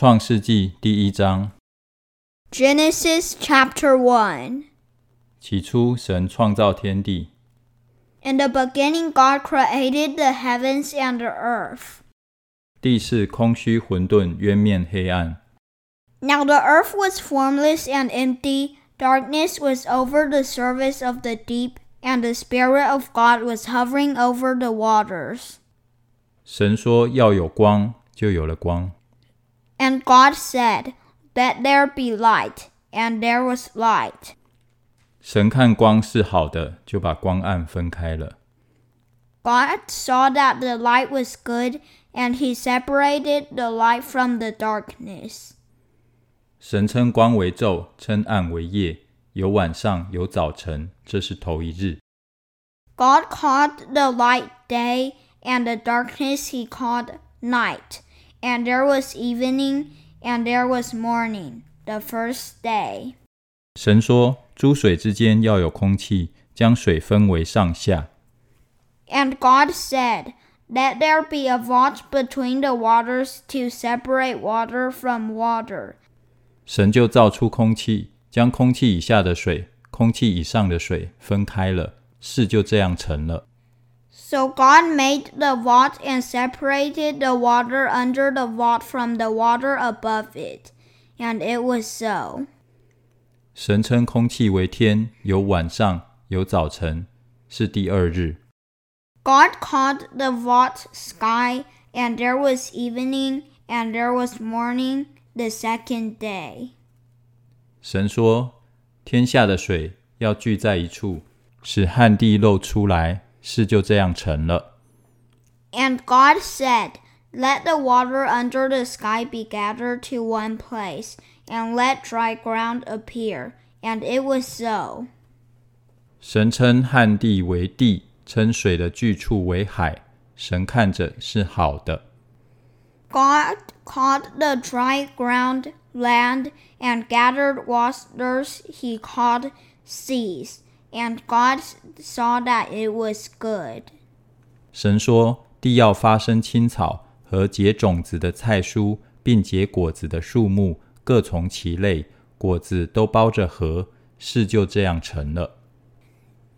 创世纪第一章， Genesis chapter 1. 起初神创造天地， In the beginning, God created the heavens and the earth. 地是空虚混沌，渊面黑暗。 Now the earth was formless and empty, darkness was over the surface of the deep, and the Spirit of God was hovering over the waters. 神说要有光，就有了光。 And God said, Let there be light, and there was light. 神看光是好的，就把光暗分开了。 God saw that the light was good, and he separated the light from the darkness. 神称光为昼，称暗为夜，有晚上，有早晨，这是头一日。 God called the light day, and the darkness he called night. And there was evening, and there was morning, the first day. 神说：诸水之间要有空气，将水分为上下。 And God said, Let there be a vault between the waters to separate water from water. 神就造出空气，将空气以下的水、空气以上的水分开了，事就这样成了。 So God made the vault and separated the water under the vault from the water above it. And it was so. 神称空气为天，有晚上，有早晨，是第二日。 God called the vault sky, and there was evening, and there was morning, the second day. 神说：天下的水要聚在一处，使旱地露出来， ”事就这样成了。 And God said, Let the water under the sky be gathered to one place, and let dry ground appear. And it was so. 神称旱地为地，称水的聚处为海。神看着是好的。 God called the dry ground land, and gathered waters he called seas. And God saw that it was good. 神说：地要发生青草和结种子的菜蔬，并结果子的树木，各从其类，果子都包着核。事就这样成了。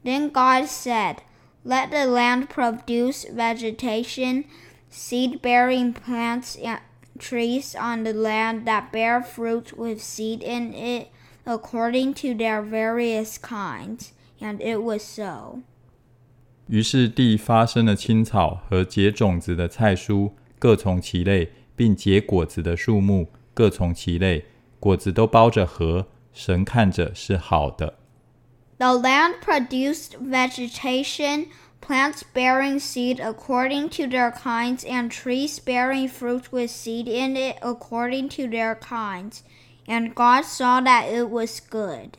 Then God said, Let the land produce vegetation, seed bearing plants and trees on the land that bear fruit with seed in it, according to their various kinds. And it was so. 于是地发生了青草和结种子的菜蔬，各从其类，并结果子的树木，各从其类，果子都包着核。神看着是好的。 The land produced vegetation, plants bearing seed according to their kinds, and trees bearing fruit with seed in it according to their kinds. And God saw that it was good.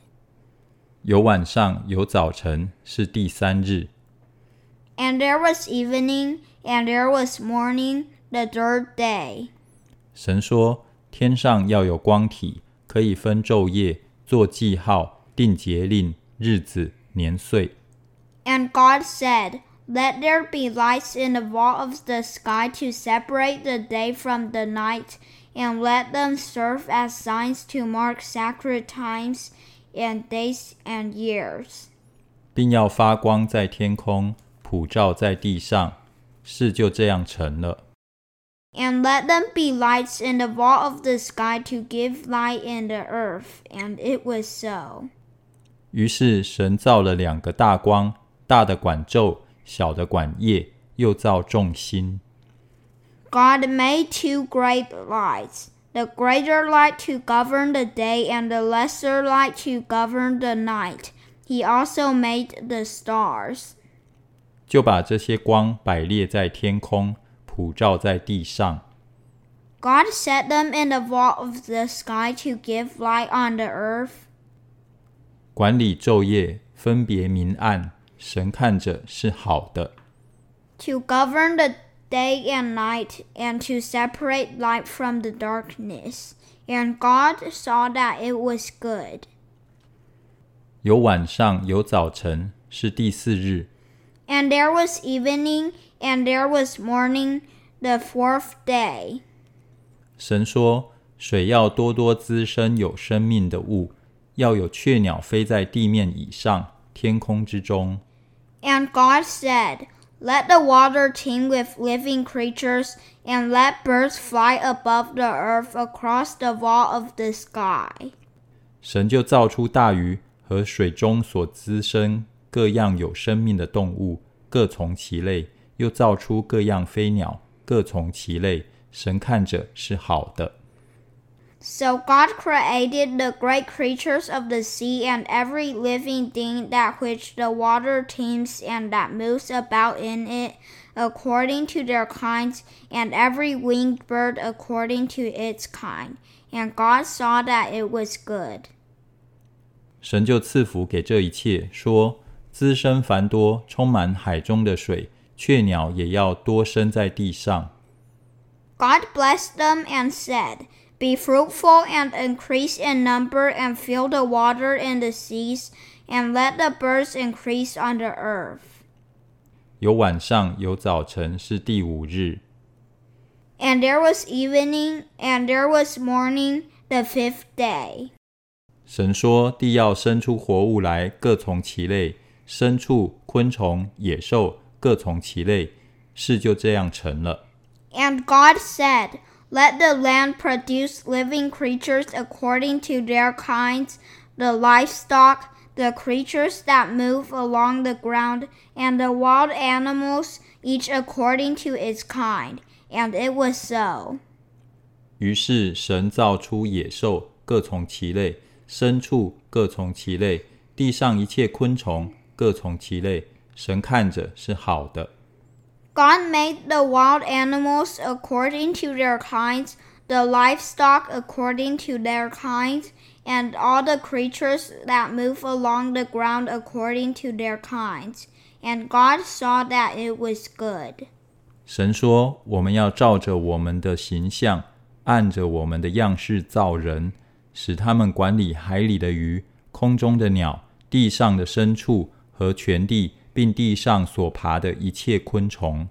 有晚上，有早晨，是第三日。 And there was evening, and there was morning, the third day. 神说：天上要有光体，可以分昼夜，做记号，定节令、日子、年岁。 And God said, Let there be lights in the vault of the sky to separate the day from the night, and let them serve as signs to mark sacred times and days and years. 并要发光在天空，普照在地上。事就这样成了。 And let them be lights in the vault of the sky to give light in the earth. And it was so. 于是神造了两个大光，大的管昼，小的管夜，又造众星。 God made two great lights, the greater light to govern the day and the lesser light to govern the night. He also made the stars. 就把这些光摆列在天空，普照在地上。 God set them in the vault of the sky to give light on the earth. 管理昼夜，分别明暗。神看着是好的。 to govern the day and night, and to separate light from the darkness. And God saw that it was good. 有晚上，有早晨，是第四日。 And there was evening, and there was morning, the fourth day. 神说：“ 水要多多滋生有生命的物，要有雀鸟飞在地面以上、天空之中。 And God said, Let the water teem with living creatures, and let birds fly above the earth across the vault of the sky. 神就造出大鱼和水中所滋生各样有生命的动物，各从其类；又造出各样飞鸟，各从其类。神看着是好的。 So God created the great creatures of the sea and every living thing that which the water teems and that moves about in it, according to their kinds, and every winged bird according to its kind. And God saw that it was good. 神就赐福给这一切，说：滋生繁多，充满海中的水，雀鸟也要多生在地上。 God blessed them and said, Be fruitful and increase in number, and fill the water in the seas, and let the birds increase on the earth. 有晚上，有早晨，是第五日。 And there was evening, and there was morning, the fifth day. 神说：地要生出活物来，各从其类；牲畜、昆虫、野兽各从其类。事就这样成了。 And God said, Let the land produce living creatures according to their kinds, the livestock, the creatures that move along the ground, and the wild animals, each according to its kind. And it was so. 于是神造出野兽，各从其类；牲畜各从其类；地上一切昆虫各从其类。神看着是好的。 God made the wild animals according to their kinds, the livestock according to their kinds, and all the creatures that move along the ground according to their kinds. And God saw that it was good. 神说：“我们要照着我们的形象，按着我们的样式造人，使他们管理海里的鱼、空中的鸟、地上的牲畜和全地， 并地上所爬的一切昆虫。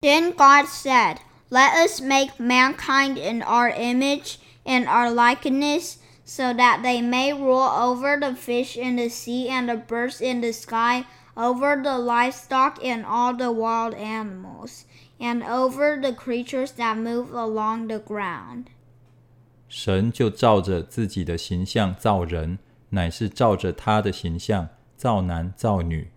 Then God said, Let us make mankind in our image, in our likeness, so that they may rule over the fish in the sea and the birds in the sky, over the livestock and all the wild animals, and over the creatures that move along the ground. 神就照着自己的形象造人，乃是照着他的形象造男造女。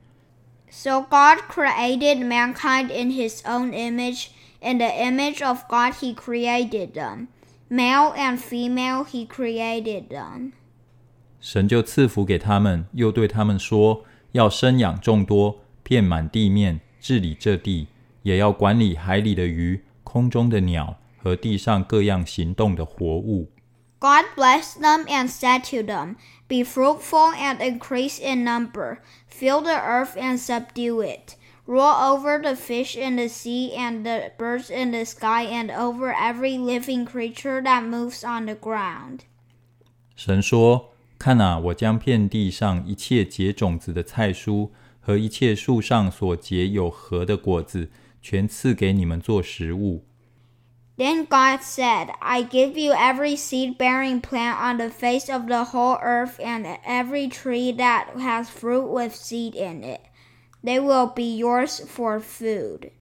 So God created mankind in his own image. In the image of God he created them. Male and female he created them. 神就赐福给他们，又对他们说：要生养众多，遍满地面，治理这地，也要管理海里的鱼、空中的鸟和地上各样行动的活物。 God blessed them and said to them, Be fruitful and increase in number, fill the earth and subdue it. Rule over the fish in the sea and the birds in the sky and over every living creature that moves on the ground. 神说：看啊，我将遍地上一切结种子的菜蔬和一切树上所结有核的果子，全赐给你们做食物。 Then God said, I give you every seed bearing plant on the face of the whole earth and every tree that has fruit with seed in it. They will be yours for food.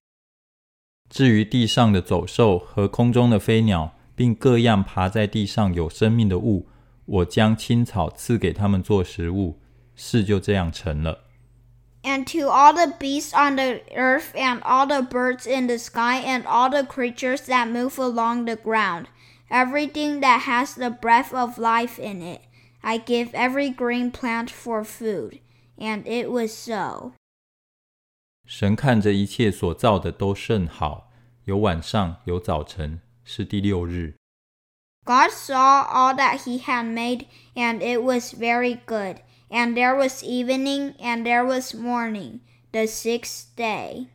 至于地上的走兽和空中的飞鸟，并各样爬在地上有生命的物，我将青草赐给他们做食物。事就这样成了。 And to all the beasts on the earth, and all the birds in the sky, and all the creatures that move along the ground, everything that has the breath of life in it, I give every green plant for food. And it was so. 神看着一切所造的都甚好，有晚上，有早晨，是第六日。 God saw all that he had made, and it was very good. And there was evening, and there was morning, the sixth day.